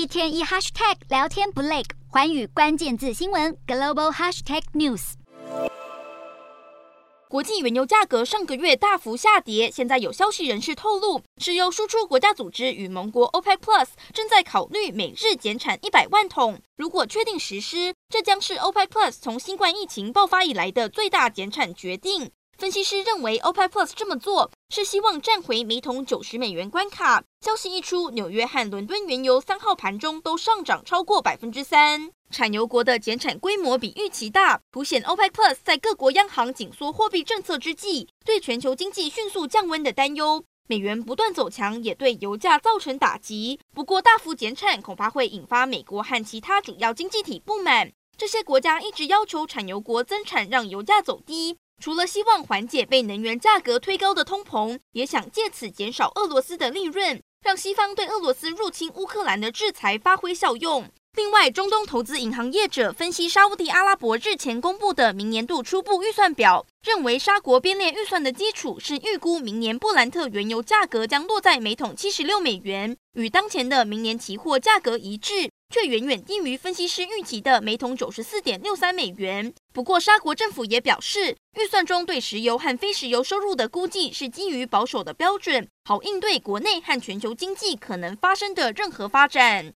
一天一 hashtag 聊天不累，环宇关键字新闻 global hashtag news。国际原油价格上个月大幅下跌，现在有消息人士透露，石油输出国家组织与盟国 OPEC Plus 正在考虑每日减产一百万桶。如果确定实施，这将是 OPEC Plus 从新冠疫情爆发以来的最大减产决定。分析师认为，OPEC Plus 这么做是希望站回每桶九十美元关卡。消息一出，纽约和伦敦原油三号盘中都上涨超过百分之三。产油国的减产规模比预期大，凸显 OPEC Plus 在各国央行紧缩货币政策之际，对全球经济迅速降温的担忧。美元不断走强，也对油价造成打击。不过，大幅减产恐怕会引发美国和其他主要经济体不满。这些国家一直要求产油国增产，让油价走低。除了希望缓解被能源价格推高的通膨，也想借此减少俄罗斯的利润，让西方对俄罗斯入侵乌克兰的制裁发挥效用。另外，中东投资银行业者分析沙乌地阿拉伯日前公布的明年度初步预算表，认为沙国编列预算的基础是预估明年布兰特原油价格将落在每桶七十六美元，与当前的明年期货价格一致，却远远低于分析师预期的每桶九十四点六三美元。不过，沙国政府也表示，预算中对石油和非石油收入的估计是基于保守的标准，好应对国内和全球经济可能发生的任何发展。